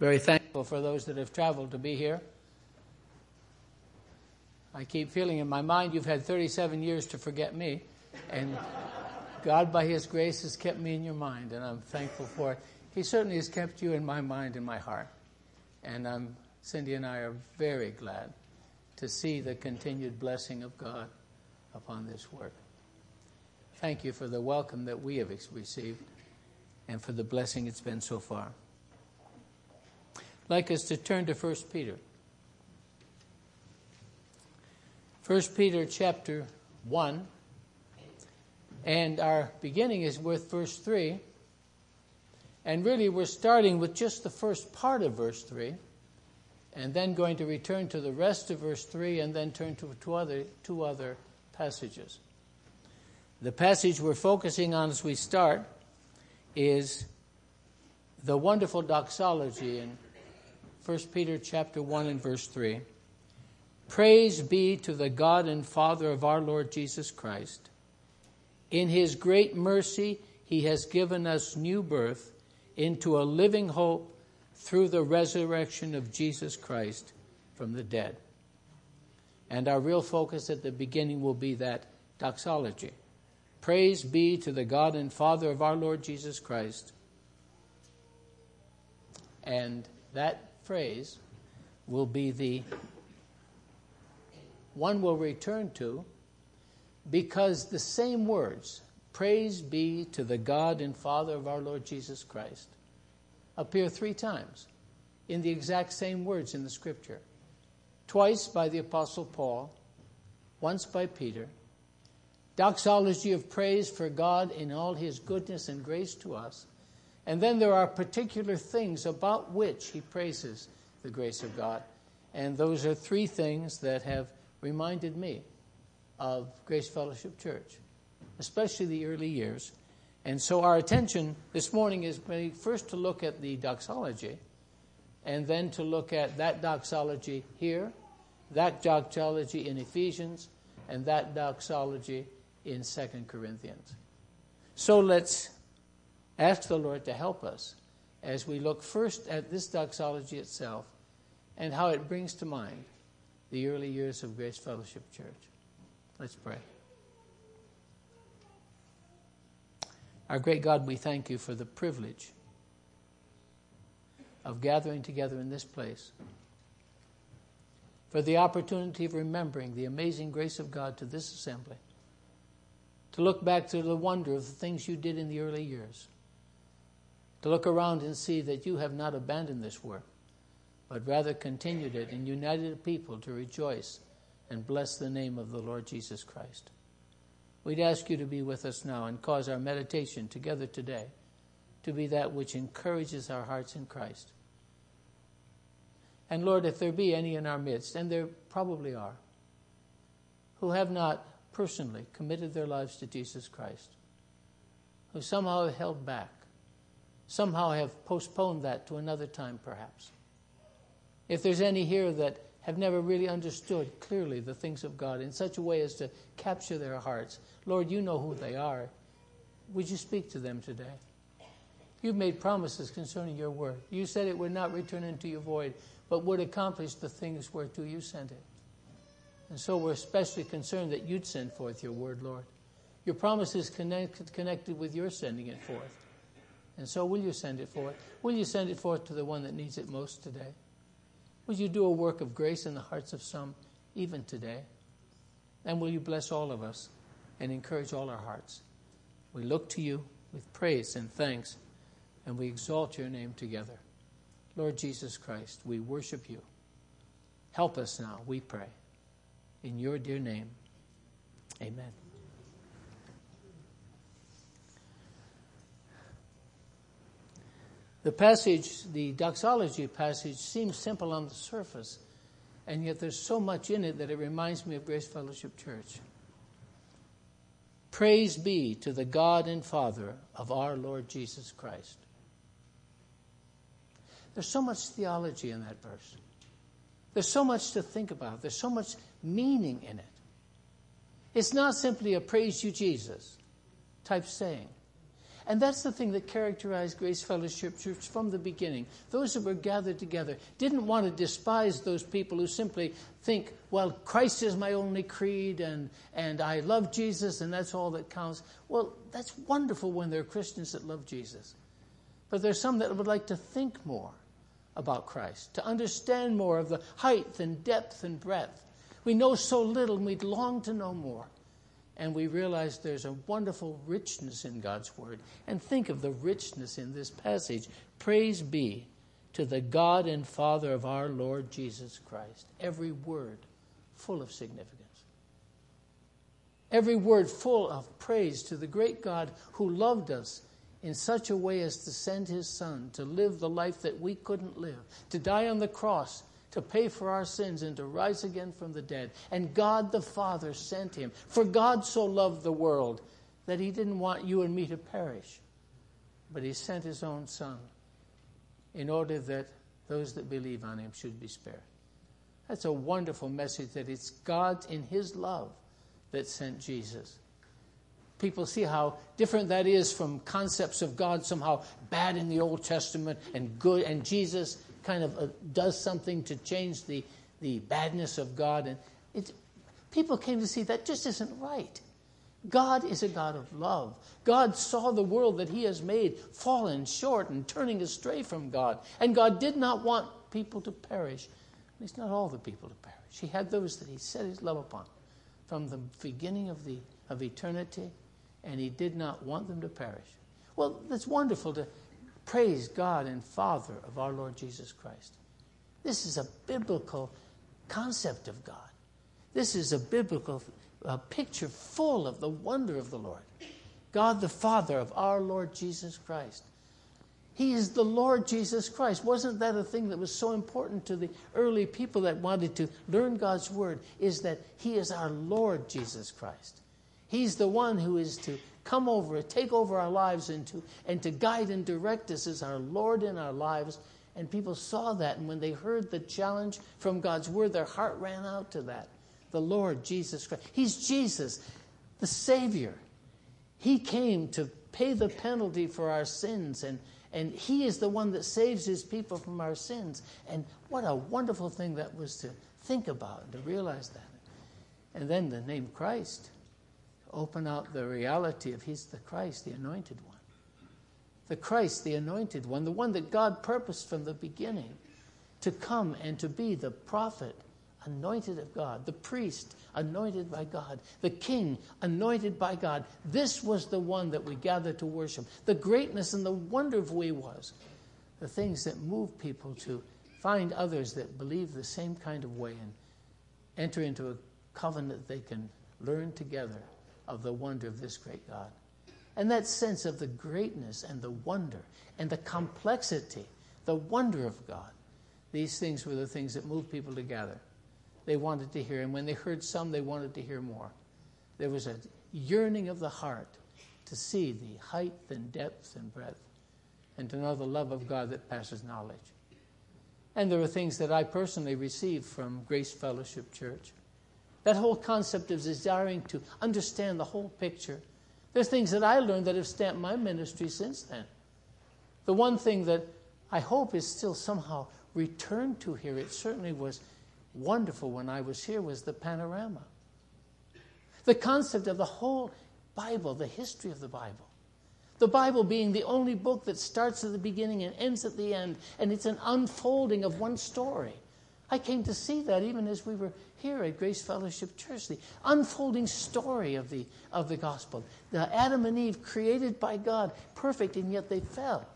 Very thankful for those that have traveled to be here. I keep feeling in my mind you've had 37 years to forget me, and God, by His grace, has kept me in your mind, and I'm thankful for it. He certainly has kept you in my mind and my heart. And I'm, Cindy and I are very glad to see the continued blessing of God upon this work. Thank you for the welcome that we have received and for the blessing it's been so far. Like us to turn to 1 Peter. 1 Peter chapter 1, and our beginning is with verse 3. And really, we're starting with just the first part of verse 3, and then going to return to the rest of verse 3, and then turn to two other, two other passages. The passage we're focusing on as we start is the wonderful doxology in 1 Peter chapter 1 and verse 3. Praise be to the God and Father of our Lord Jesus Christ. In his great mercy, he has given us new birth into a living hope through the resurrection of Jesus Christ from the dead. And our real focus at the beginning will be that doxology. Praise be to the God and Father of our Lord Jesus Christ. And that phrase will be the one we'll return to because the same words, Praise be to the God and Father of our Lord Jesus Christ, appear three times in the exact same words in the Scripture. Twice by the Apostle Paul, once by Peter. Doxology of praise for God in all his goodness and grace to us. And then there are particular things about which he praises the grace of God. And those are three things that have reminded me of Grace Fellowship Church especially the early years. And so our attention this morning is first to look at the doxology, and then to look at that doxology here, that doxology in Ephesians, and that doxology in 2 Corinthians. So let's ask the Lord to help us as we look first at this doxology itself and how it brings to mind the early years of Grace Fellowship Church. Let's pray. Our great God, we thank you for the privilege of gathering together in this place, for the opportunity of remembering the amazing grace of God to this assembly, to look back to the wonder of the things you did in the early years, to look around and see that you have not abandoned this work, but rather continued it and united a people to rejoice and bless the name of the Lord Jesus Christ. We'd ask you to be with us now and cause our meditation together today to be that which encourages our hearts in Christ. And Lord, if there be any in our midst, and there probably are, who have not personally committed their lives to Jesus Christ, who somehow have held back, somehow have postponed that to another time perhaps. If there's any here that have never really understood clearly the things of God in such a way as to capture their hearts. Lord, you know who they are. Would you speak to them today? You've made promises concerning your word. You said it would not return into your void, but would accomplish the things whereto you sent it. And so we're especially concerned that you'd send forth your word, Lord. Your promise is connect, connected with your sending it forth. And so will you send it forth? Will you send it forth to the one that needs it most today? Will you do a work of grace in the hearts of some even today? And will you bless all of us and encourage all our hearts? We look to you with praise and thanks, and we exalt your name together. Lord Jesus Christ, we worship you. Help us now, we pray. In your dear name, amen. The passage, the doxology passage, seems simple on the surface, and yet there's so much in it that it reminds me of Grace Fellowship Church. Praise be to the God and Father of our Lord Jesus Christ. There's so much theology in that verse. There's so much to think about. There's so much meaning in it. It's not simply a praise you, Jesus type saying. And that's the thing that characterized Grace Fellowship Church from the beginning. Those that were gathered together didn't want to despise those people who simply think, well, Christ is my only creed and, and I love Jesus and that's all that counts. Well, that's wonderful when there are Christians that love Jesus. But there's some that would like to think more about Christ, to understand more of the height and depth and breadth. We know so little and we'd long to know more and we realize there's a wonderful richness in God's Word. And think of the richness in this passage. Praise be to the God and Father of our Lord Jesus Christ. Every word full of significance. Every word full of praise to the great God who loved us in such a way as to send his Son to live the life that we couldn't live, to die on the cross to pay for our sins and to rise again from the dead. And God the Father sent him. For God so loved the world that he didn't want you and me to perish, but he sent his own Son in order that those that believe on him should be spared. That's a wonderful message that it's God in his love that sent Jesus. People see how different that is from concepts of God somehow bad in the Old Testament and good, and Jesus kind of uh, does something to change the, the badness of God. And it, people came to see that just isn't right. God is a God of love. God saw the world that He has made fallen short and turning astray from God. And God did not want people to perish. At least not all the people to perish. He had those that He set His love upon from the beginning of, the, of eternity, and He did not want them to perish. Well, that's wonderful to Praise God and Father of our Lord Jesus Christ. This is a biblical concept of God. This is a biblical uh, picture full of the wonder of the Lord. God the Father of our Lord Jesus Christ. He is the Lord Jesus Christ. Wasn't that a thing that was so important to the early people that wanted to learn God's Word? Is that He is our Lord Jesus Christ. He's the one who is to come over, take over our lives, and to, and to guide and direct us as our Lord in our lives. And people saw that, and when they heard the challenge from God's word, their heart ran out to that. The Lord Jesus Christ. He's Jesus, the Savior. He came to pay the penalty for our sins, and, and He is the one that saves His people from our sins. And what a wonderful thing that was to think about and to realize that. And then the name Christ open out the reality of He's the Christ, the anointed one. The Christ, the anointed one, the one that God purposed from the beginning to come and to be the prophet anointed of God, the priest anointed by God, the king anointed by God. This was the one that we gathered to worship. The greatness and the wonder of who he was. The things that move people to find others that believe the same kind of way and enter into a covenant they can learn together of the wonder of this great God. And that sense of the greatness and the wonder and the complexity, the wonder of God. These things were the things that moved people together. They wanted to hear, and when they heard some, they wanted to hear more. There was a yearning of the heart to see the height and depth and breadth, and to know the love of God that passes knowledge. And there were things that I personally received from Grace Fellowship Church. That whole concept of desiring to understand the whole picture. There's things that I learned that have stamped my ministry since then. The one thing that I hope is still somehow returned to here, it certainly was wonderful when I was here, was the panorama. The concept of the whole Bible, the history of the Bible. The Bible being the only book that starts at the beginning and ends at the end, and it's an unfolding of one story. I came to see that even as we were here at Grace Fellowship Church, the unfolding story of the, of the gospel. The Adam and Eve created by God, perfect, and yet they fell.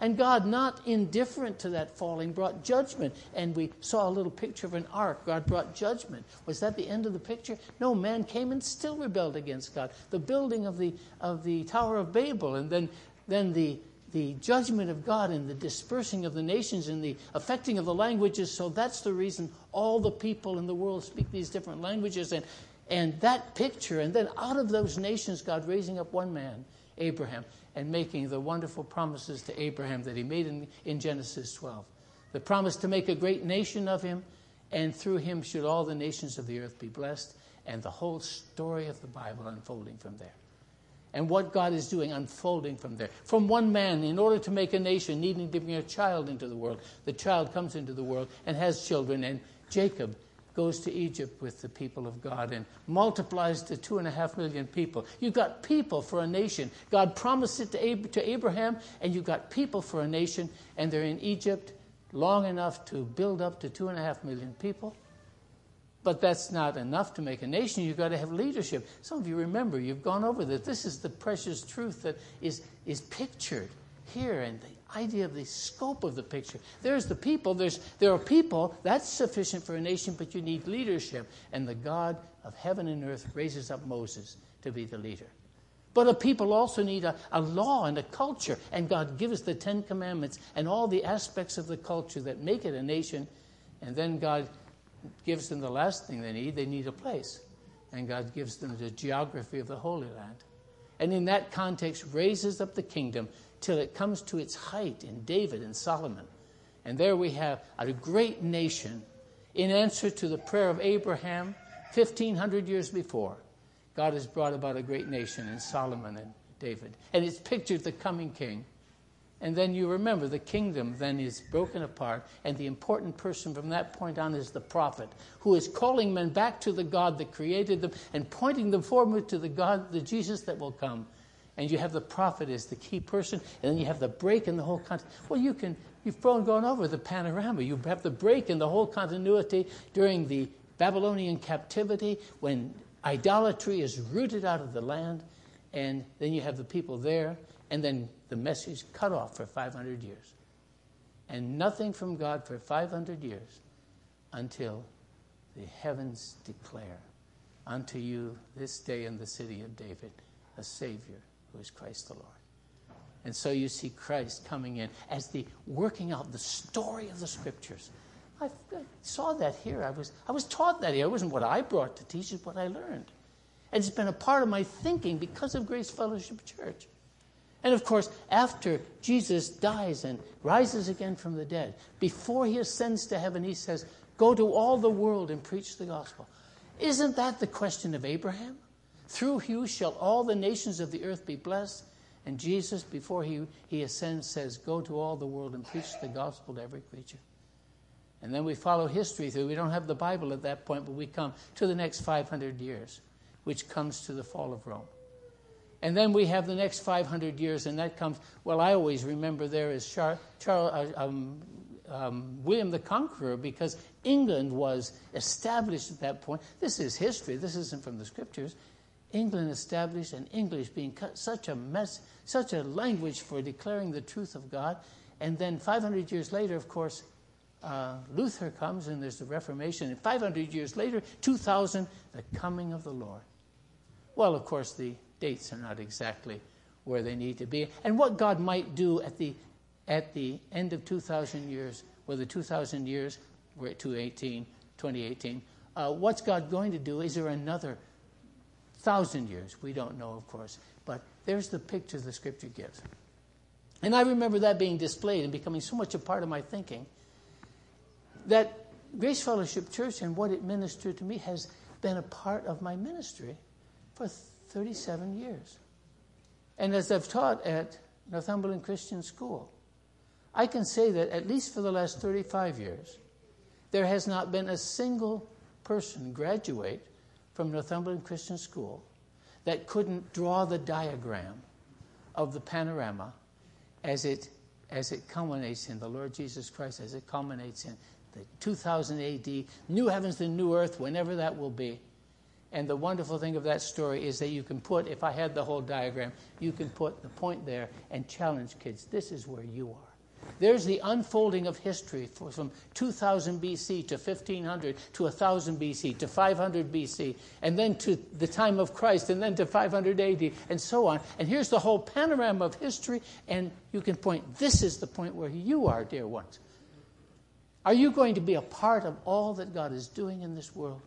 And God, not indifferent to that falling, brought judgment. And we saw a little picture of an ark. God brought judgment. Was that the end of the picture? No, man came and still rebelled against God. The building of the, of the Tower of Babel, and then, then the, the judgment of God and the dispersing of the nations and the affecting of the languages. So that's the reason all the people in the world speak these different languages. And, and that picture, and then out of those nations, God raising up one man, Abraham, and making the wonderful promises to Abraham that he made in, in Genesis 12. The promise to make a great nation of him, and through him should all the nations of the earth be blessed, and the whole story of the Bible unfolding from there. And what God is doing unfolding from there. From one man, in order to make a nation, needing to bring a child into the world, the child comes into the world and has children, and Jacob goes to Egypt with the people of God and multiplies to two and a half million people. You've got people for a nation. God promised it to, Ab- to Abraham, and you've got people for a nation, and they're in Egypt long enough to build up to two and a half million people. But that's not enough to make a nation. You've got to have leadership. Some of you remember, you've gone over this. This is the precious truth that is, is pictured here and the idea of the scope of the picture. There's the people, there's, there are people, that's sufficient for a nation, but you need leadership. And the God of heaven and earth raises up Moses to be the leader. But a people also need a, a law and a culture, and God gives the Ten Commandments and all the aspects of the culture that make it a nation. And then God gives them the last thing they need they need a place. And God gives them the geography of the Holy Land. And in that context, raises up the kingdom till it comes to its height in David and Solomon. And there we have a great nation in answer to the prayer of Abraham 1,500 years before. God has brought about a great nation in Solomon and David. And it's pictured the coming king. And then you remember the kingdom then is broken apart, and the important person from that point on is the prophet, who is calling men back to the God that created them and pointing them forward to the God, the Jesus that will come and you have the prophet as the key person, and then you have the break in the whole context. Well, you can, you've gone over the panorama. You have the break in the whole continuity during the Babylonian captivity when idolatry is rooted out of the land, and then you have the people there, and then the message cut off for 500 years. And nothing from God for 500 years until the heavens declare unto you this day in the city of David a Savior who is Christ the Lord. And so you see Christ coming in as the working out the story of the scriptures. I, saw that here. I was, I was taught that here. It wasn't what I brought to teach, it's what I learned. And it's been a part of my thinking because of Grace Fellowship Church. And of course, after Jesus dies and rises again from the dead, before he ascends to heaven, he says, Go to all the world and preach the gospel. Isn't that the question of Abraham? Through you shall all the nations of the earth be blessed. And Jesus, before he, he ascends, says, Go to all the world and preach the gospel to every creature. And then we follow history through. We don't have the Bible at that point, but we come to the next 500 years, which comes to the fall of Rome. And then we have the next 500 years, and that comes, well, I always remember there is Char, Char, uh, um, um, William the Conqueror because England was established at that point. This is history, this isn't from the scriptures. England established and English being such a mess, such a language for declaring the truth of God. And then 500 years later, of course, uh, Luther comes and there's the Reformation. And 500 years later, 2000, the coming of the Lord. Well, of course, the dates are not exactly where they need to be. And what God might do at the, at the end of 2,000 years, well, the 2,000 years, we're at 2018, 2018. Uh, what's God going to do? Is there another thousand years. We don't know, of course. But there's the picture the scripture gives. And I remember that being displayed and becoming so much a part of my thinking that Grace Fellowship Church and what it ministered to me has been a part of my ministry for 37 years. And as I've taught at Northumberland Christian School, I can say that at least for the last 35 years, there has not been a single person graduate from Northumberland Christian School that couldn't draw the diagram of the panorama as it, as it culminates in the Lord Jesus Christ, as it culminates in the 2000 AD, new heavens and new earth, whenever that will be. And the wonderful thing of that story is that you can put, if I had the whole diagram, you can put the point there and challenge kids. This is where you are. There's the unfolding of history from 2000 BC to 1500 to 1000 BC to 500 BC, and then to the time of Christ, and then to 500 AD, and so on. And here's the whole panorama of history, and you can point, this is the point where you are, dear ones. Are you going to be a part of all that God is doing in this world?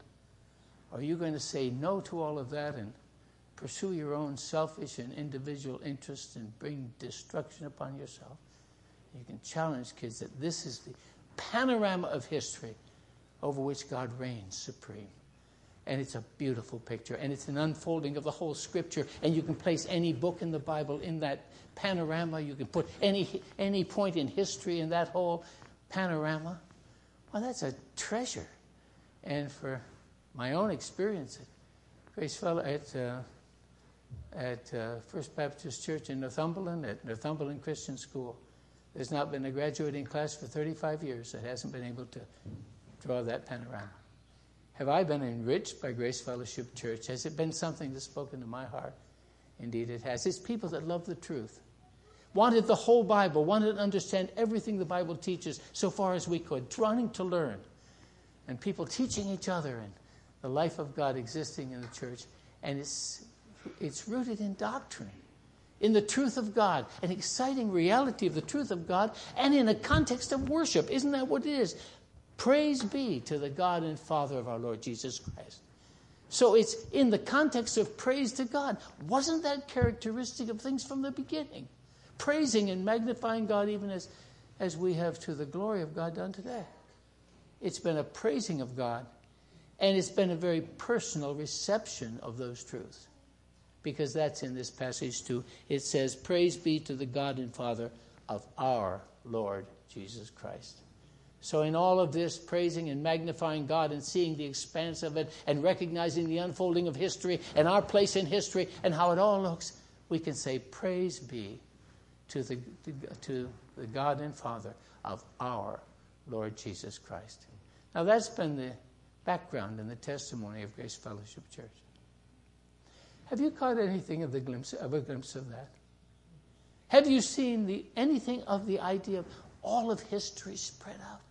Are you going to say no to all of that and pursue your own selfish and individual interests and bring destruction upon yourself? You can challenge kids that this is the panorama of history over which God reigns supreme. And it's a beautiful picture. And it's an unfolding of the whole scripture. And you can place any book in the Bible in that panorama. You can put any, any point in history in that whole panorama. Well, that's a treasure. And for my own experience at Grace Fellow at, uh, at uh, First Baptist Church in Northumberland, at Northumberland Christian School, there's not been a graduating class for 35 years that hasn't been able to draw that panorama. Have I been enriched by Grace Fellowship Church? Has it been something that's spoken to my heart? Indeed, it has. It's people that love the truth, wanted the whole Bible, wanted to understand everything the Bible teaches so far as we could, trying to learn, and people teaching each other and the life of God existing in the church. And it's, it's rooted in doctrine, in the truth of God, an exciting reality of the truth of God, and in a context of worship. Isn't that what it is? Praise be to the God and Father of our Lord Jesus Christ. So it's in the context of praise to God. Wasn't that characteristic of things from the beginning? Praising and magnifying God even as, as we have to the glory of God done today. It's been a praising of God, and it's been a very personal reception of those truths. Because that's in this passage too. It says, Praise be to the God and Father of our Lord Jesus Christ. So, in all of this, praising and magnifying God and seeing the expanse of it and recognizing the unfolding of history and our place in history and how it all looks, we can say, Praise be to the, to the God and Father of our Lord Jesus Christ. Now, that's been the background and the testimony of Grace Fellowship Church. Have you caught anything of the glimpse of a glimpse of that? Have you seen the, anything of the idea of all of history spread out?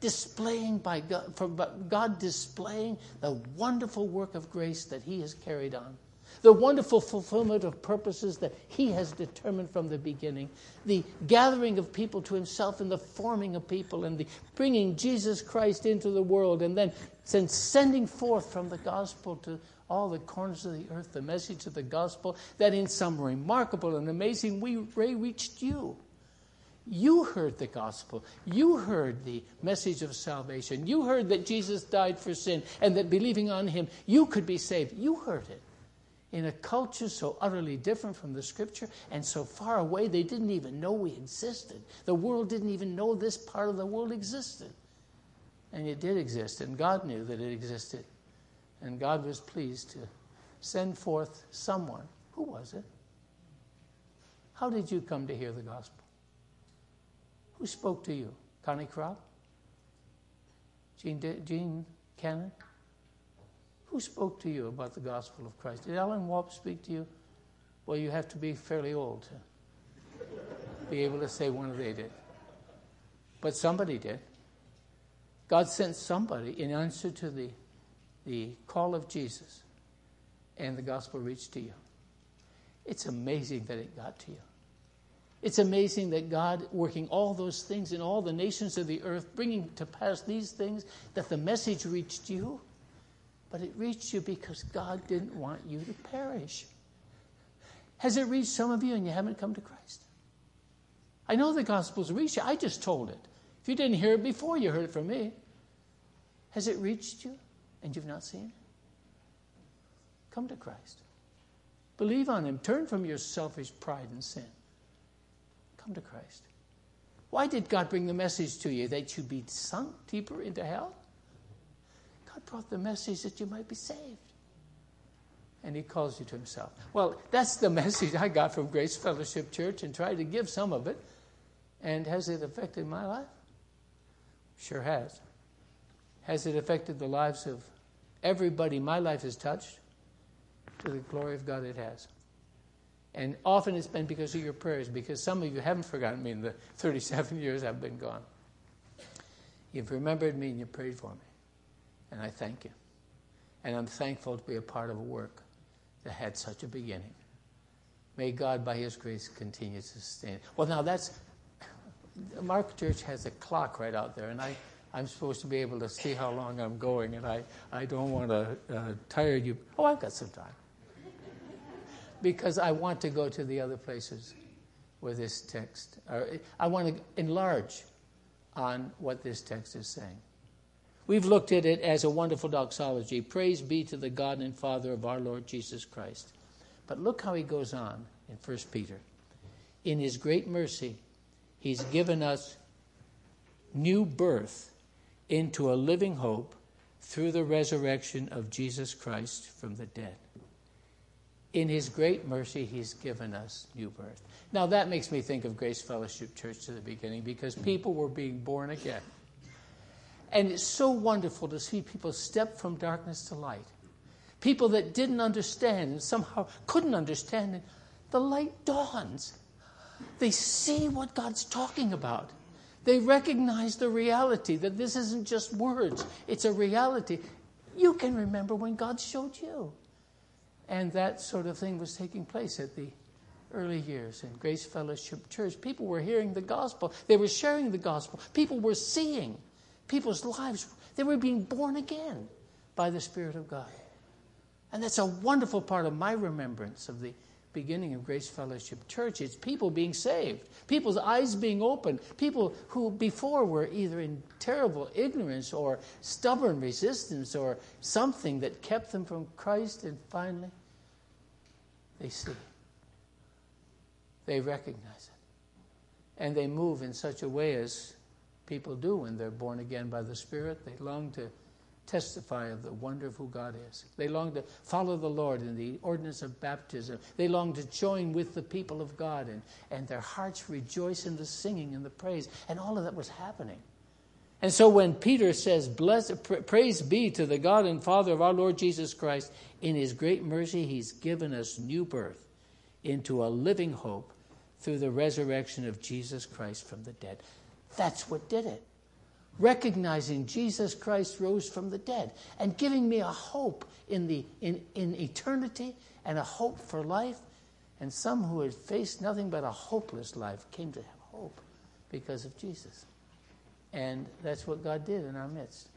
displaying by God, for God displaying the wonderful work of grace that He has carried on, the wonderful fulfillment of purposes that He has determined from the beginning, the gathering of people to Himself and the forming of people and the bringing Jesus Christ into the world and then sending forth from the gospel to all the corners of the earth the message of the gospel that in some remarkable and amazing way reached you. You heard the gospel. You heard the message of salvation. You heard that Jesus died for sin and that believing on him, you could be saved. You heard it. In a culture so utterly different from the scripture and so far away, they didn't even know we existed. The world didn't even know this part of the world existed. And it did exist, and God knew that it existed. And God was pleased to send forth someone. Who was it? How did you come to hear the gospel? Who spoke to you? Connie Crop? Gene, De- Gene Cannon? Who spoke to you about the gospel of Christ? Did Alan Walp speak to you? Well, you have to be fairly old to be able to say one of they did. But somebody did. God sent somebody in answer to the, the call of Jesus, and the gospel reached to you. It's amazing that it got to you. It's amazing that God, working all those things in all the nations of the earth, bringing to pass these things, that the message reached you. But it reached you because God didn't want you to perish. Has it reached some of you and you haven't come to Christ? I know the gospel's reached you. I just told it. If you didn't hear it before, you heard it from me. Has it reached you and you've not seen it? Come to Christ. Believe on Him. Turn from your selfish pride and sin come to Christ. Why did God bring the message to you? That you'd be sunk deeper into hell? God brought the message that you might be saved. And He calls you to Himself. Well, that's the message I got from Grace Fellowship Church and tried to give some of it. And has it affected my life? Sure has. Has it affected the lives of everybody my life has touched? To the glory of God, it has. And often it's been because of your prayers, because some of you haven't forgotten me in the 37 years I've been gone. You've remembered me and you prayed for me. And I thank you. And I'm thankful to be a part of a work that had such a beginning. May God, by His grace, continue to sustain it. Well, now that's. Mark Church has a clock right out there, and I, I'm supposed to be able to see how long I'm going, and I, I don't want to uh, tire you. Oh, I've got some time because I want to go to the other places where this text, I want to enlarge on what this text is saying. We've looked at it as a wonderful doxology. Praise be to the God and Father of our Lord Jesus Christ. But look how he goes on in 1 Peter. In his great mercy, he's given us new birth into a living hope through the resurrection of Jesus Christ from the dead. In his great mercy, he's given us new birth. Now, that makes me think of Grace Fellowship Church to the beginning because people were being born again. And it's so wonderful to see people step from darkness to light. People that didn't understand and somehow couldn't understand, and the light dawns. They see what God's talking about. They recognize the reality that this isn't just words, it's a reality. You can remember when God showed you. And that sort of thing was taking place at the early years in Grace Fellowship Church. People were hearing the gospel, they were sharing the gospel, people were seeing people's lives, they were being born again by the Spirit of God. And that's a wonderful part of my remembrance of the beginning of Grace Fellowship Church. It's people being saved, people's eyes being opened, people who before were either in terrible ignorance or stubborn resistance or something that kept them from Christ, and finally they see. They recognize it. And they move in such a way as people do when they're born again by the Spirit. They long to testify of the wonder of who God is. They long to follow the Lord in the ordinance of baptism. They long to join with the people of God, and, and their hearts rejoice in the singing and the praise. And all of that was happening. And so when Peter says, Bless, Praise be to the God and Father of our Lord Jesus Christ, in his great mercy, he's given us new birth into a living hope through the resurrection of Jesus Christ from the dead. That's what did it. Recognizing Jesus Christ rose from the dead and giving me a hope in, the, in, in eternity and a hope for life. And some who had faced nothing but a hopeless life came to have hope because of Jesus. And that's what God did in our midst.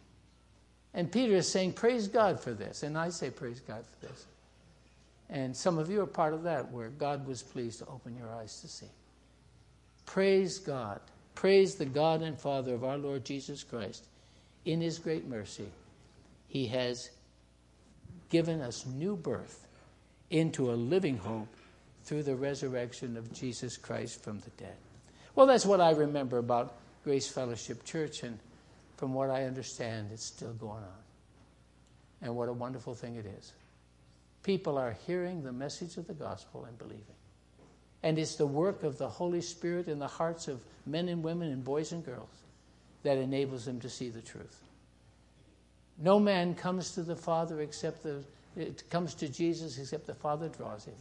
And Peter is saying, Praise God for this. And I say, Praise God for this. And some of you are part of that, where God was pleased to open your eyes to see. Praise God Praise the God and Father of our Lord Jesus Christ. In his great mercy, he has given us new birth into a living hope through the resurrection of Jesus Christ from the dead. Well, that's what I remember about Grace Fellowship Church, and from what I understand, it's still going on. And what a wonderful thing it is. People are hearing the message of the gospel and believing. And it's the work of the Holy Spirit in the hearts of men and women and boys and girls that enables them to see the truth. No man comes to the Father except the it comes to Jesus except the Father draws him.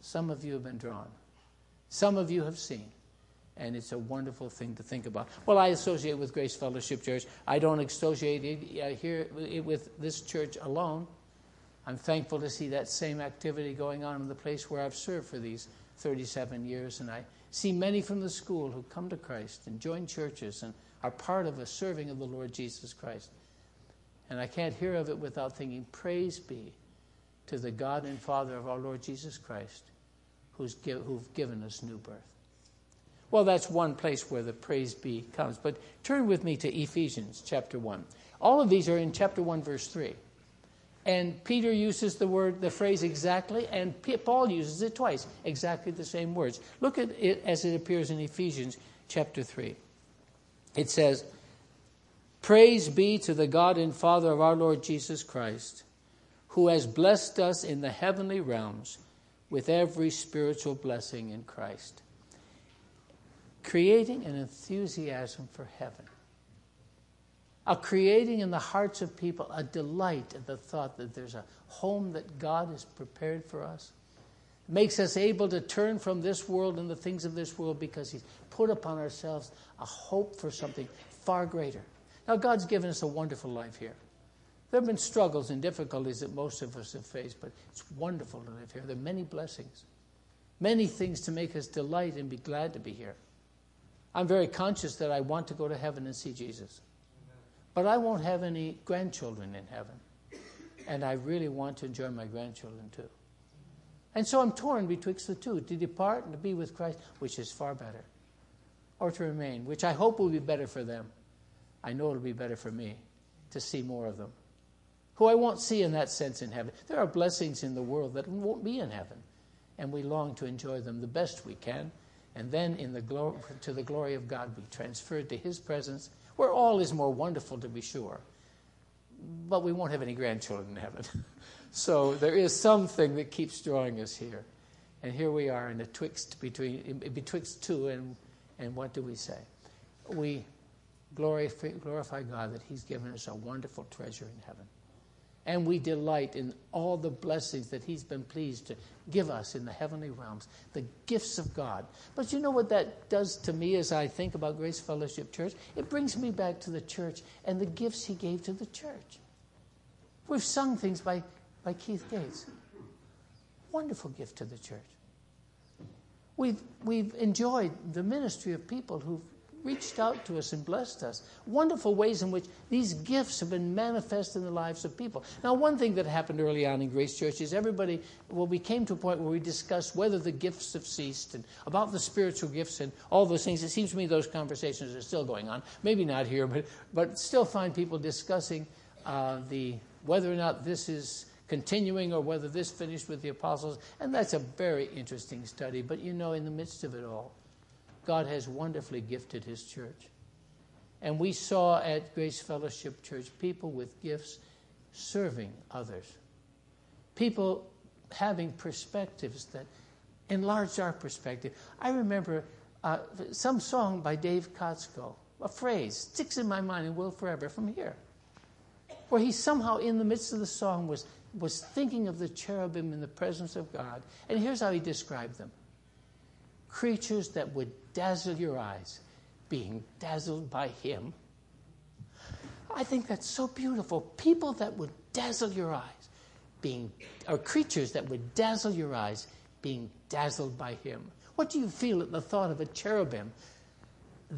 Some of you have been drawn. Some of you have seen. And it's a wonderful thing to think about. Well, I associate with Grace Fellowship Church. I don't associate it uh, here with this church alone. I'm thankful to see that same activity going on in the place where I've served for these 37 years, and I see many from the school who come to Christ and join churches and are part of a serving of the Lord Jesus Christ. And I can't hear of it without thinking, Praise be to the God and Father of our Lord Jesus Christ, who's give, who've given us new birth. Well, that's one place where the praise be comes. But turn with me to Ephesians chapter 1. All of these are in chapter 1, verse 3. And Peter uses the word, the phrase exactly, and Paul uses it twice, exactly the same words. Look at it as it appears in Ephesians chapter 3. It says, Praise be to the God and Father of our Lord Jesus Christ, who has blessed us in the heavenly realms with every spiritual blessing in Christ, creating an enthusiasm for heaven of creating in the hearts of people a delight at the thought that there's a home that God has prepared for us. makes us able to turn from this world and the things of this world because He's put upon ourselves a hope for something far greater. Now, God's given us a wonderful life here. There have been struggles and difficulties that most of us have faced, but it's wonderful to live here. There are many blessings, many things to make us delight and be glad to be here. I'm very conscious that I want to go to heaven and see Jesus. But I won't have any grandchildren in heaven. And I really want to enjoy my grandchildren too. And so I'm torn betwixt the two to depart and to be with Christ, which is far better, or to remain, which I hope will be better for them. I know it'll be better for me. to see more of them, who I won't see in that sense in heaven. There are blessings in the world that won't be in heaven, and we long to enjoy them the best we can, and then in the glo- to the glory of God be transferred to His presence, where all is more wonderful to be sure. But we won't have any grandchildren in heaven. so there is something that keeps drawing us here. And here we are in a twixt between betwixt two, and, and what do we say? We glorify, glorify God that He's given us a wonderful treasure in heaven. And we delight in all the blessings that He's been pleased to give us in the heavenly realms, the gifts of God. But you know what that does to me as I think about Grace Fellowship Church? It brings me back to the church and the gifts He gave to the church. We've sung things by, by Keith Gates. Wonderful gift to the church. We've, we've enjoyed the ministry of people who've reached out to us and blessed us. Wonderful ways in which these gifts have been manifest in the lives of people. Now, one thing that happened early on in Grace Church is everybody, well, we came to a point where we discussed whether the gifts have ceased and about the spiritual gifts and all those things. It seems to me those conversations are still going on. Maybe not here, but, but still find people discussing uh, the whether or not this is continuing or whether this finished with the apostles. And that's a very interesting study. But you know, in the midst of it all, God has wonderfully gifted His church. And we saw at Grace Fellowship Church people with gifts serving others, people having perspectives that enlarged our perspective. I remember uh, some song by Dave Kotsko, a phrase sticks in my mind and will forever from here, where he somehow, in the midst of the song, was, was thinking of the cherubim in the presence of God. And here's how he described them creatures that would dazzle your eyes, being dazzled by Him. I think that's so beautiful. People that would dazzle your eyes, being, or creatures that would dazzle your eyes, being dazzled by Him. What do you feel at the thought of a cherubim?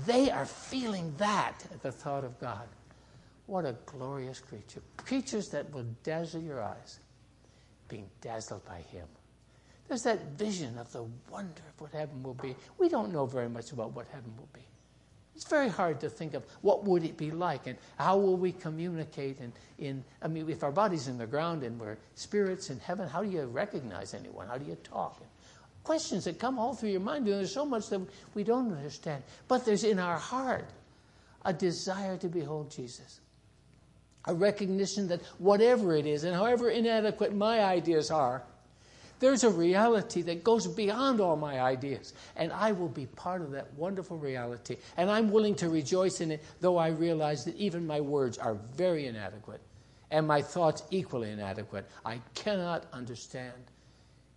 They are feeling that at the thought of God. What a glorious creature. Creatures that will dazzle your eyes, being dazzled by Him. There's that vision of the wonder of what heaven will be. We don't know very much about what heaven will be. It's very hard to think of what would it be like and how will we communicate and in I mean if our body's in the ground and we're spirits in heaven, how do you recognize anyone? How do you talk? Questions that come all through your mind. And there's so much that we don't understand. But there's in our heart a desire to behold Jesus. A recognition that whatever it is and however inadequate my ideas are, there's a reality that goes beyond all my ideas, and I will be part of that wonderful reality. And I'm willing to rejoice in it, though I realize that even my words are very inadequate and my thoughts equally inadequate. I cannot understand,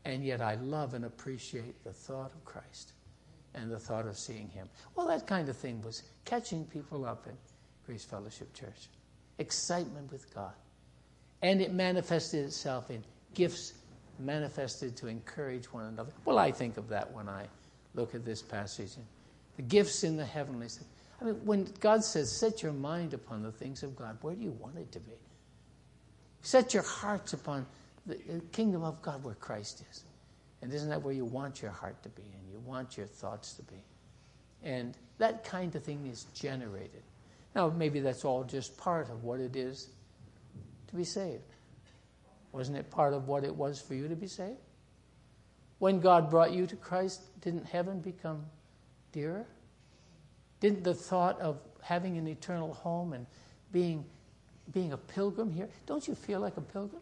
and yet I love and appreciate the thought of Christ and the thought of seeing Him. Well, that kind of thing was catching people up in Grace Fellowship Church. Excitement with God. And it manifested itself in gifts manifested to encourage one another. Well, I think of that when I look at this passage. The gifts in the heavenly. I mean, when God says, set your mind upon the things of God, where do you want it to be? Set your hearts upon the uh, kingdom of God where Christ is. And isn't that where you want your heart to be and you want your thoughts to be? And that kind of thing is generated. Now, maybe that's all just part of what it is to be saved. Wasn't it part of what it was for you to be saved? When God brought you to Christ, didn't heaven become dearer? Didn't the thought of having an eternal home and being, being a pilgrim here, don't you feel like a pilgrim?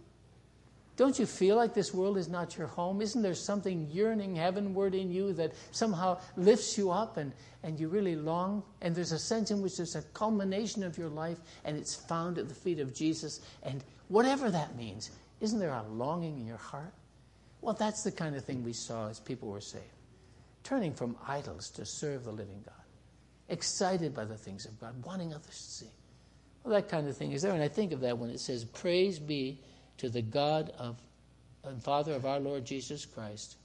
Don't you feel like this world is not your home? Isn't there something yearning heavenward in you that somehow lifts you up and, and you really long? And there's a sense in which there's a culmination of your life and it's found at the feet of Jesus. And whatever that means, isn't there a longing in your heart? Well, that's the kind of thing we saw as people were saved. Turning from idols to serve the living God. Excited by the things of God, wanting others to see. Well, that kind of thing is there. And I think of that when it says, Praise be to the God of and Father of our Lord Jesus Christ,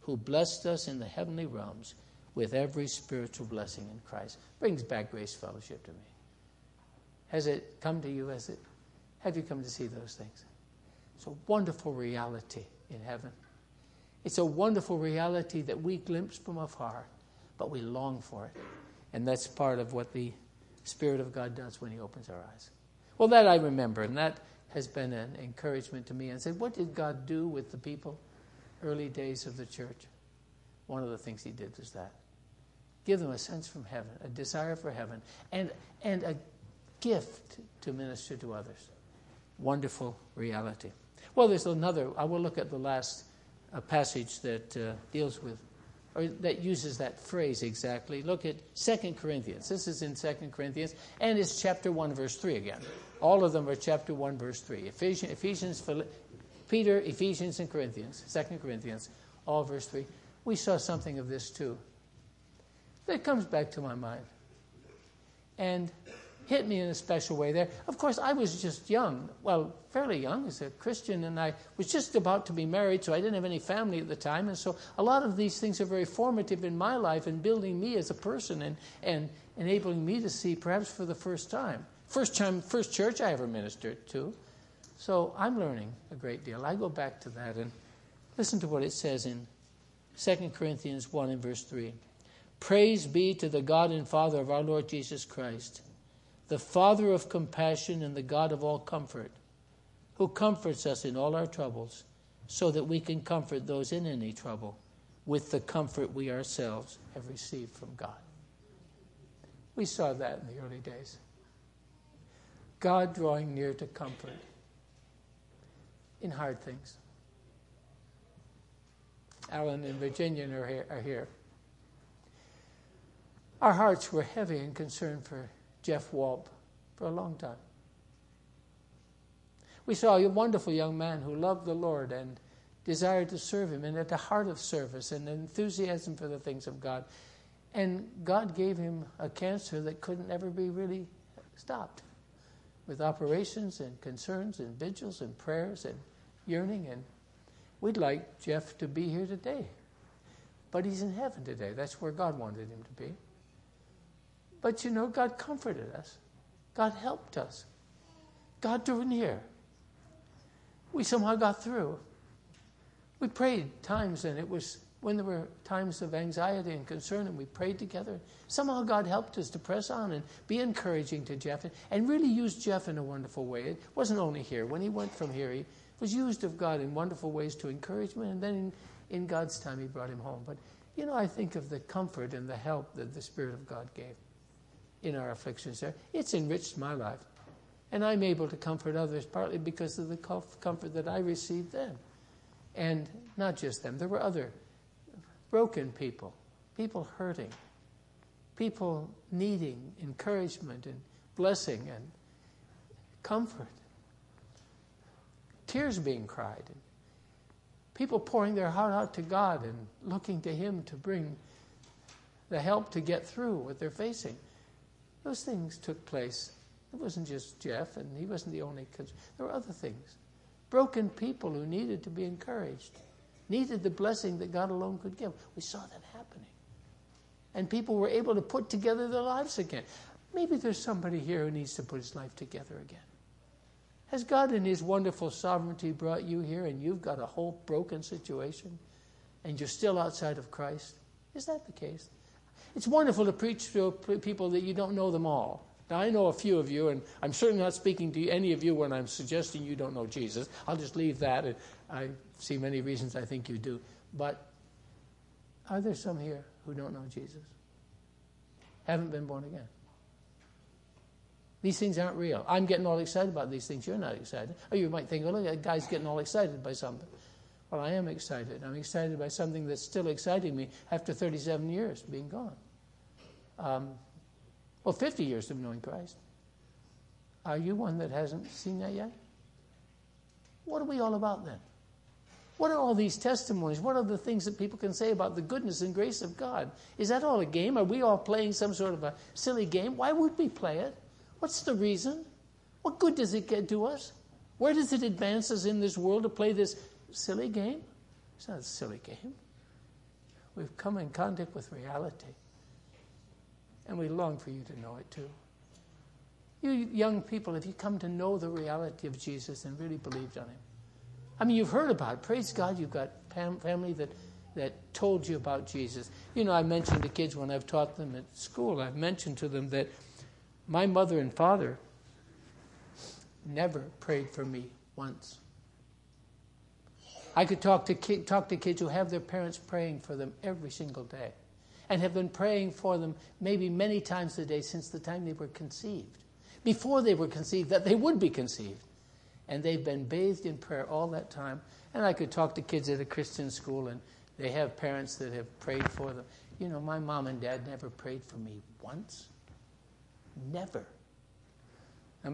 who blessed us in the heavenly realms with every spiritual blessing in Christ. Brings back grace fellowship to me. Has it come to you? Has it? Have you come to see those things? It's a wonderful reality in heaven. It's a wonderful reality that we glimpse from afar, but we long for it. And that's part of what the Spirit of God does when He opens our eyes. Well, that I remember, and that has been an encouragement to me. And said, what did God do with the people early days of the church? One of the things He did was that give them a sense from heaven, a desire for heaven, and and a gift to minister to others. Wonderful reality. Well, there's another. I will look at the last uh, passage that uh, deals with or that uses that phrase exactly. Look at 2 Corinthians. This is in 2 Corinthians, and it's chapter 1, verse 3 again. All of them are chapter 1, verse 3. Ephesians, Ephesians Peter, Ephesians, and Corinthians, 2 Corinthians, all verse 3. We saw something of this too. That comes back to my mind. And hit me in a special way there. Of course, I was just young, well, fairly young as a Christian, and I was just about to be married, so I didn't have any family at the time. And so a lot of these things are very formative in my life and building me as a person and, and enabling me to see, perhaps for the first time. First time, first church I ever ministered to. So I'm learning a great deal. I go back to that and listen to what it says in 2 Corinthians 1 and verse 3. Praise be to the God and Father of our Lord Jesus Christ the Father of compassion and the God of all comfort, who comforts us in all our troubles, so that we can comfort those in any trouble with the comfort we ourselves have received from God. We saw that in the early days. God drawing near to comfort in hard things. Alan and Virginia are here. Our hearts were heavy and concerned for Jeff Walp for a long time. We saw a wonderful young man who loved the Lord and desired to serve Him and had a heart of service and enthusiasm for the things of God. And God gave him a cancer that couldn't ever be really stopped with operations and concerns and vigils and prayers and yearning. And we'd like Jeff to be here today. But he's in heaven today. That's where God wanted him to be. But you know, God comforted us, God helped us, God drew near. We somehow got through. We prayed times, and it was when there were times of anxiety and concern, and we prayed together. Somehow God helped us to press on and be encouraging to Jeff and really use Jeff in a wonderful way. It wasn't only here. When he went from here, he was used of God in wonderful ways to encouragement, and then in, in God's time, he brought him home. But, you know, I think of the comfort and the help that the Spirit of God gave in our afflictions there. It's enriched my life. And I'm able to comfort others partly because of the comfort that I received then. And not just them, there were other broken people, people hurting, people needing encouragement and blessing and comfort, tears being cried, and people pouring their heart out to God and looking to Him to bring the help to get through what they're facing. Those things took place. It wasn't just Jeff, and he wasn't the only. There were other things. Broken people who needed to be encouraged, needed the blessing that God alone could give. We saw that happening. And people were able to put together their lives again. Maybe there's somebody here who needs to put his life together again. Has God, in His wonderful sovereignty, brought you here and you've got a whole broken situation and you're still outside of Christ? Is that the case? It's wonderful to preach to people that you don't know them all. Now, I know a few of you, and I'm certainly not speaking to any of you when I'm suggesting you don't know Jesus. I'll just leave that. And I see many reasons I think you do. But are there some here who don't know Jesus? Haven't been born again? These things aren't real. I'm getting all excited about these things. You're not excited. Or you might think, oh, look, that guy's getting all excited by something. Well, I am excited. I'm excited by something that's still exciting me after 37 years being gone um, well, 50 years of knowing Christ. Are you one that hasn't seen that yet? What are we all about then? What are all these testimonies? What are the things that people can say about the goodness and grace of God? Is that all a game? Are we all playing some sort of a silly game? Why would we play it? What's the reason? What good does it get to us? Where does it advance us in this world to play this silly game? It's not a silly game. We've come in contact with reality. And we long for you to know it too. You young people, if you come to know the reality of Jesus and really believed on Him, I mean, you've heard about it. Praise God, you've got family that, that told you about Jesus. You know, I mentioned to kids when I've taught them at school, I've mentioned to them that my mother and father never prayed for me once. I could talk to, talk to kids who have their parents praying for them every single day and have been praying for them maybe many times a day since the time they were conceived, before they were conceived, that they would be conceived. And they've been bathed in prayer all that time. And I could talk to kids at a Christian school, and they have parents that have prayed for them. You know, my mom and dad never prayed for me once. Never.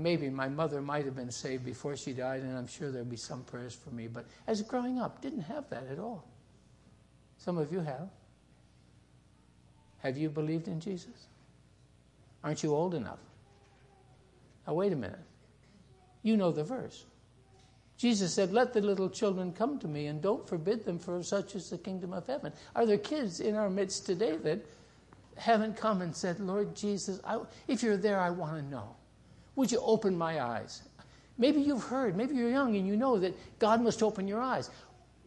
Maybe my mother might have been saved before she died, and I'm sure there'll be some prayers for me. But as growing up, didn't have that at all. Some of you have. Have you believed in Jesus? Aren't you old enough? Now, wait a minute. You know the verse. Jesus said, Let the little children come to me and don't forbid them, for such is the kingdom of heaven. Are there kids in our midst today that haven't come and said, Lord Jesus, I, if you're there, I want to know. Would you open my eyes? Maybe you've heard, maybe you're young and you know that God must open your eyes.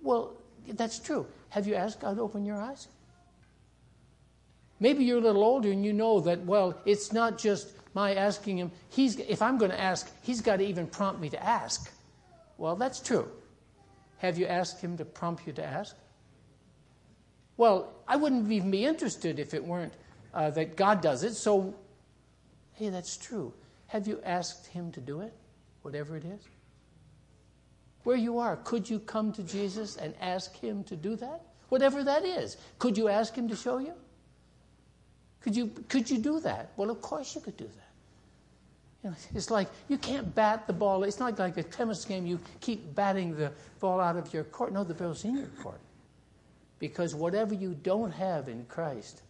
Well, that's true. Have you asked God to open your eyes? Maybe you're a little older and you know that, well, it's not just my asking him. He's, if I'm going to ask, he's got to even prompt me to ask. Well, that's true. Have you asked him to prompt you to ask? Well, I wouldn't even be interested if it weren't uh, that God does it. So, hey, that's true. Have you asked him to do it, whatever it is? Where you are, could you come to Jesus and ask him to do that? Whatever that is. Could you ask him to show you? Could you, could you do that? Well, of course you could do that. You know, it's like you can't bat the ball. It's not like a tennis game. You keep batting the ball out of your court. No, the ball's in your court. Because whatever you don't have in Christ,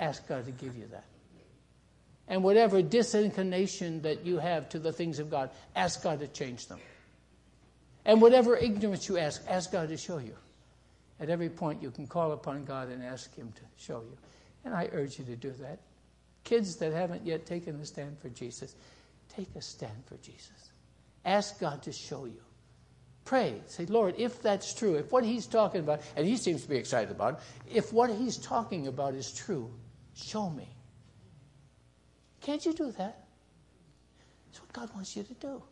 ask God to give you that. And whatever disinclination that you have to the things of God, ask God to change them. And whatever ignorance you ask, ask God to show you. At every point, you can call upon God and ask Him to show you. And I urge you to do that. Kids that haven't yet taken a stand for Jesus, take a stand for Jesus. Ask God to show you. Pray. Say, Lord, if that's true, if what he's talking about, and he seems to be excited about, it, if what he's talking about is true, show me. Can't you do that? That's what God wants you to do.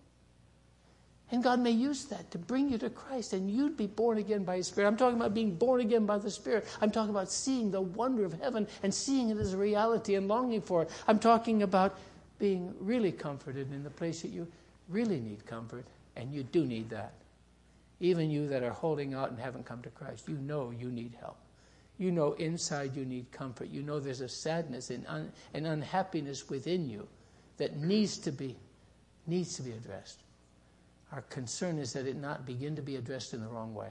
And God may use that to bring you to Christ, and you'd be born again by His Spirit. I'm talking about being born again by the Spirit. I'm talking about seeing the wonder of heaven and seeing it as a reality and longing for it. I'm talking about being really comforted in the place that you really need comfort, and you do need that. Even you that are holding out and haven't come to Christ, you know you need help. You know inside you need comfort. You know there's a sadness and un- an unhappiness within you that needs to be needs to be addressed. Our concern is that it not begin to be addressed in the wrong way.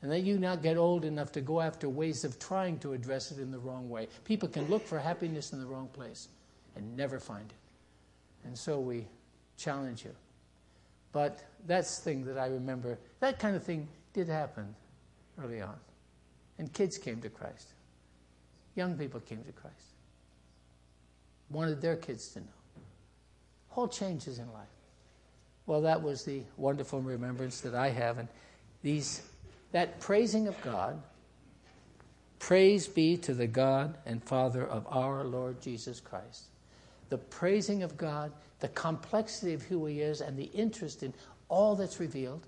And that you not get old enough to go after ways of trying to address it in the wrong way. People can look for happiness in the wrong place and never find it. And so we challenge you. But that's the thing that I remember. That kind of thing did happen early on. And kids came to Christ. Young people came to Christ. Wanted their kids to know. Whole changes in life. Well, that was the wonderful remembrance that I have. And these, that praising of God, praise be to the God and Father of our Lord Jesus Christ. The praising of God, the complexity of who He is, and the interest in all that's revealed.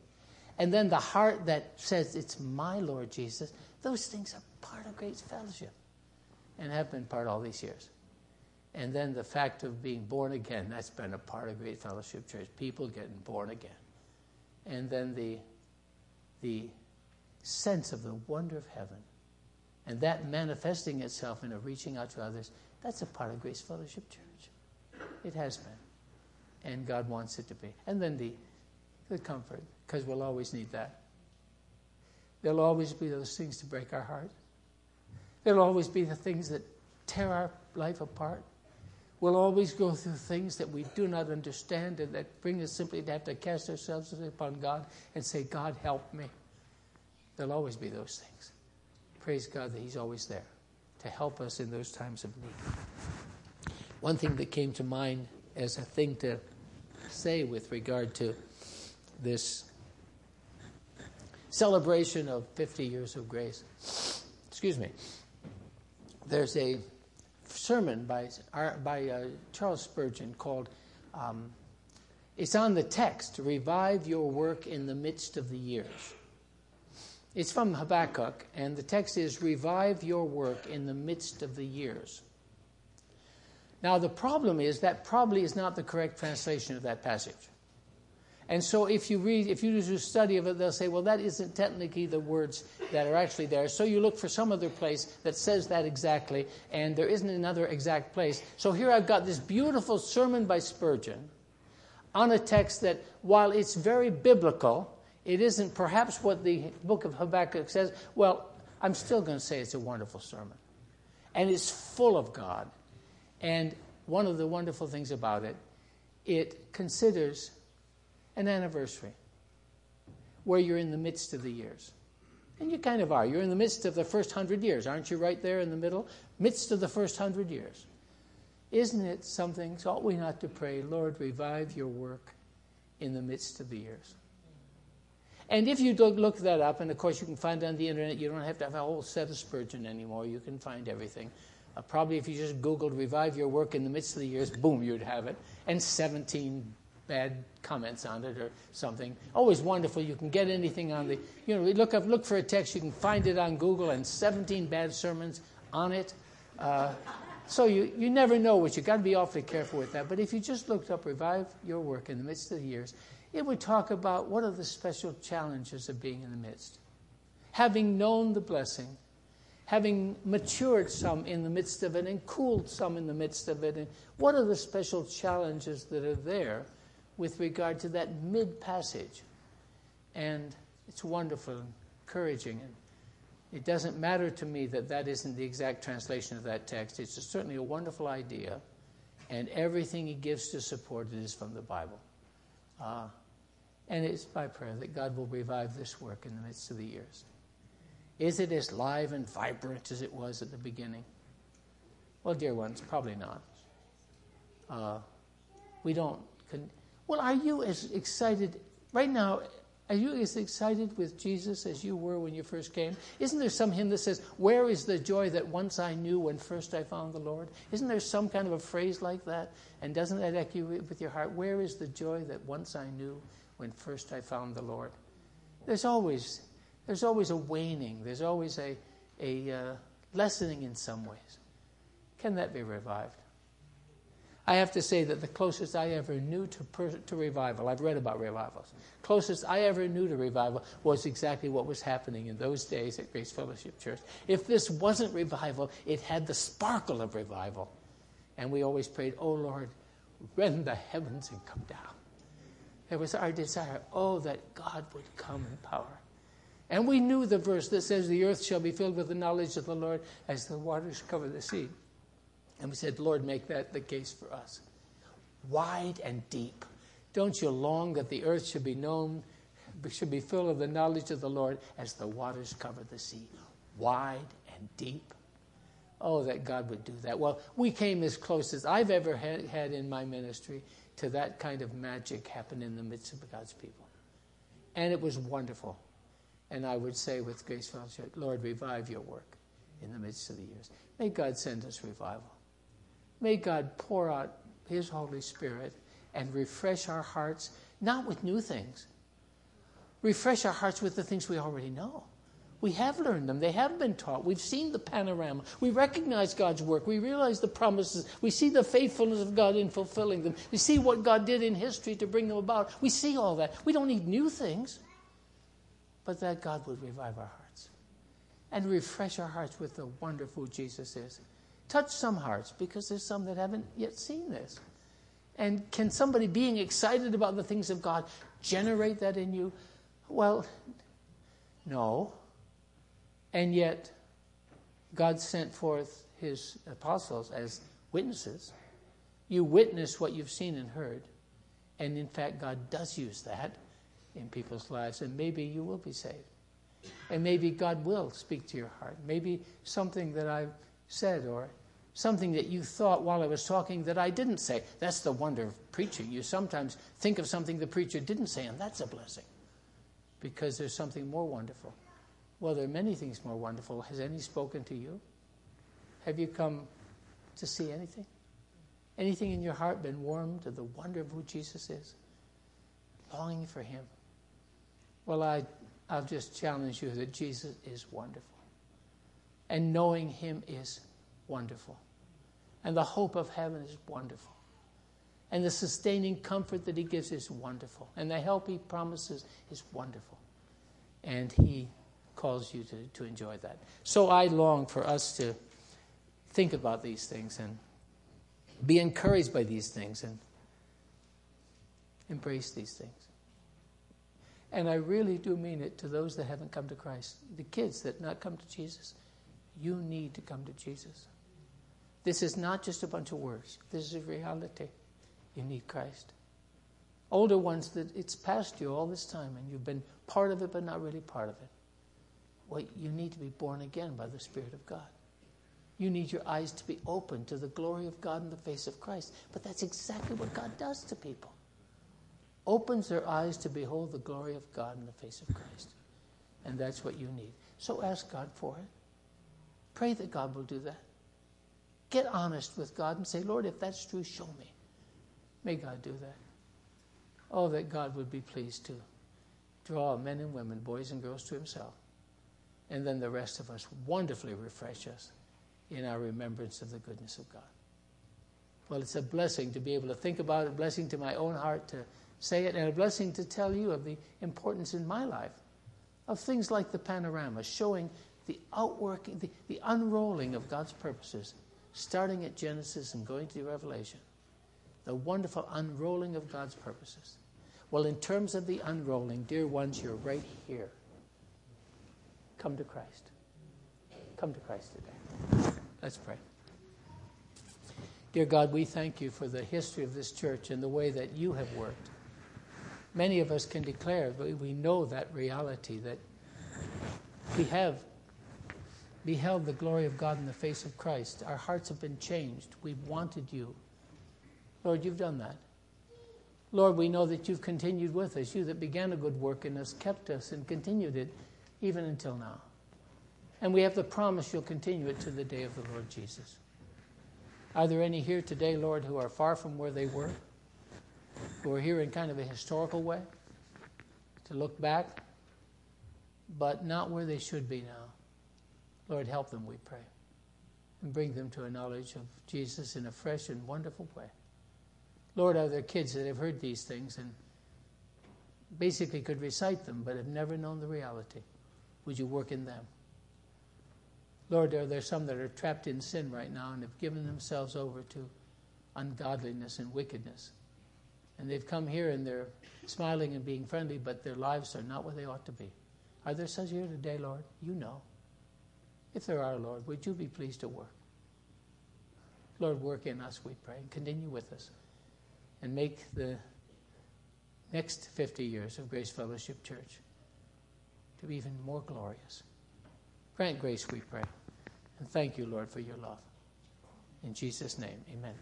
And then the heart that says, It's my Lord Jesus. Those things are part of Grace Fellowship and have been part all these years. And then the fact of being born again, that's been a part of Grace Fellowship Church, people getting born again. And then the, the sense of the wonder of heaven, and that manifesting itself in a reaching out to others, that's a part of Grace Fellowship Church. It has been. And God wants it to be. And then the, the comfort, because we'll always need that. There'll always be those things to break our heart. There'll always be the things that tear our life apart. We'll always go through things that we do not understand and that bring us simply to have to cast ourselves upon God and say, God, help me. There'll always be those things. Praise God that He's always there to help us in those times of need. One thing that came to mind as a thing to say with regard to this celebration of 50 years of grace. Excuse me. There's a sermon by, by uh, Charles Spurgeon called um, It's on the text, revive your work in the midst of the years. It's from Habakkuk, and the text is revive your work in the midst of the years. Now, the problem is that probably is not the correct translation of that passage. And so, if you read, if you do a study of it, they'll say, well, that isn't technically the words that are actually there. So, you look for some other place that says that exactly, and there isn't another exact place. So, here I've got this beautiful sermon by Spurgeon on a text that, while it's very biblical, it isn't perhaps what the book of Habakkuk says. Well, I'm still going to say it's a wonderful sermon. And it's full of God. And one of the wonderful things about it, it considers an anniversary where you're in the midst of the years. And you kind of are. You're in the midst of the first hundred years, aren't you, right there in the middle? Midst of the first hundred years. Isn't it something, so ought we not to pray, Lord, revive your work in the midst of the years? And if you look that up, and of course you can find on the internet, you don't have to have a whole set of Spurgeon anymore. You can find everything. Uh, probably if you just Googled revive your work in the midst of the years, boom, you'd have it. And 17 bad comments on it or something. Always wonderful. You can get anything on the, you know, look up, look for a text, you can find it on Google and 17 bad sermons on it. Uh, so you, you never know what you got to be awfully careful with that. But if you just looked up revive your work in the midst of the years, it would talk about what are the special challenges of being in the midst. Having known the blessing, having matured some in the midst of it and cooled some in the midst of it, and what are the special challenges that are there with regard to that mid passage? And it's wonderful and encouraging. And it doesn't matter to me that that isn't the exact translation of that text. It's certainly a wonderful idea, and everything he gives to support it is from the Bible. Uh, and it's my prayer that God will revive this work in the midst of the years. Is it as live and vibrant as it was at the beginning? Well, dear ones, probably not. Uh, we don't. Con- well, are you as excited right now? Are you as excited with Jesus as you were when you first came? Isn't there some hymn that says, Where is the joy that once I knew when first I found the Lord? Isn't there some kind of a phrase like that? And doesn't that echo with your heart? Where is the joy that once I knew when first I found the Lord? There's always, there's always a waning, there's always a, a uh, lessening in some ways. Can that be revived? I have to say that the closest I ever knew to, per- to revival, I've read about revivals, closest I ever knew to revival was exactly what was happening in those days at Grace Fellowship Church. If this wasn't revival, it had the sparkle of revival. And we always prayed, Oh Lord, rend the heavens and come down. It was our desire, oh, that God would come in power. And we knew the verse that says, The earth shall be filled with the knowledge of the Lord as the waters cover the sea. And we said, Lord, make that the case for us. Wide and deep. Don't you long that the earth should be known, should be filled of the knowledge of the Lord as the waters cover the sea? Wide and deep. Oh, that God would do that. Well, we came as close as I've ever had, in my ministry to that kind of magic happen in the midst of God's people. And it was wonderful. And I would say with Grace Lord, revive your work in the midst of the years. May God send us revival. May God pour out His Holy Spirit and refresh our hearts, not with new things. Refresh our hearts with the things we already know. We have learned them. They have been taught. We've seen the panorama. We recognize God's work. We realize the promises. We see the faithfulness of God in fulfilling them. We see what God did in history to bring them about. We see all that. We don't need new things, but that God would revive our hearts and refresh our hearts with the wonderful Jesus is touch some hearts because there's some that haven't yet seen this. And can somebody being excited about the things of God generate that in you? Well, no. And yet, God sent forth his apostles as witnesses. You witness what you've seen and heard. And in fact, God does use that in people's lives, and maybe you will be saved. And maybe God will speak to your heart. Maybe something that I've said or something that you thought while I was talking that I didn't say. That's the wonder of preaching. You sometimes think of something the preacher didn't say, and that's a blessing because there's something more wonderful. Well, there are many things more wonderful. Has any spoken to you? Have you come to see anything? Anything in your heart been warmed to the wonder of who Jesus is? longing for Him. Well, I, I'll just challenge you that Jesus is wonderful. And knowing Him is wonderful. And the hope of heaven is wonderful. And the sustaining comfort that He gives is wonderful. And the help He promises is wonderful. And He calls you to, to enjoy that. So I long for us to think about these things and be encouraged by these things and embrace these things. And I really do mean it to those that haven't come to Christ. The kids that not come to Jesus, you need to come to Jesus. This is not just a bunch of words. This is reality. You need Christ. Older ones that it's past you all this time and you've been part of it but not really part of it. Well, you need to be born again by the Spirit of God. You need your eyes to be open to the glory of God in the face of Christ. But that's exactly what God does to people. Opens their eyes to behold the glory of God in the face of Christ. And that's what you need. So ask God for it. Pray that God will do that. Get honest with God and say, Lord, if that's true, show me. May God do that. Oh, that God would be pleased to draw men and women, boys and girls to Himself. And then the rest of us wonderfully refresh us in our remembrance of the goodness of God. Well, it's a blessing to be able to think about it, a blessing to my own heart to say it, and a blessing to tell you of the importance in my life of things like the panorama, showing the outworking, the, the unrolling of God's purposes, starting at Genesis and going to Revelation. The wonderful unrolling of God's purposes. Well, in terms of the unrolling, dear ones, you're right here. Come to Christ. Come to Christ today. Let's pray. Dear God, we thank you for the history of this church and the way that you have worked. Many of us can declare, we know that reality, that we have beheld the glory of God in the face of Christ. Our hearts have been changed. We've wanted you. Lord, you've done that. Lord, we know that you've continued with us. You that began a good work in us kept us and continued it even until now. And we have the promise you'll continue it to the day of the Lord Jesus. Are there any here today, Lord, who are far from where they were? Who are here in kind of a historical way? To look back, but not where they should be now. Lord, help them, we pray. And bring them to a knowledge of Jesus in a fresh and wonderful way. Lord, are there kids that have heard these things and basically could recite them but have never known the reality? Would you work in them? Lord, are there some that are trapped in sin right now and have given themselves over to ungodliness and wickedness? And they've come here and they're smiling and being friendly, but their lives are not what they ought to be. Are there such here today, Lord? You know. If there are, Lord, would you be pleased to work? Lord, work in us, we pray, and continue with us. And make the next 50 years of Grace Fellowship Church to be even more glorious. Grant grace, we pray. And thank you, Lord, for your love. In Jesus' name, amen.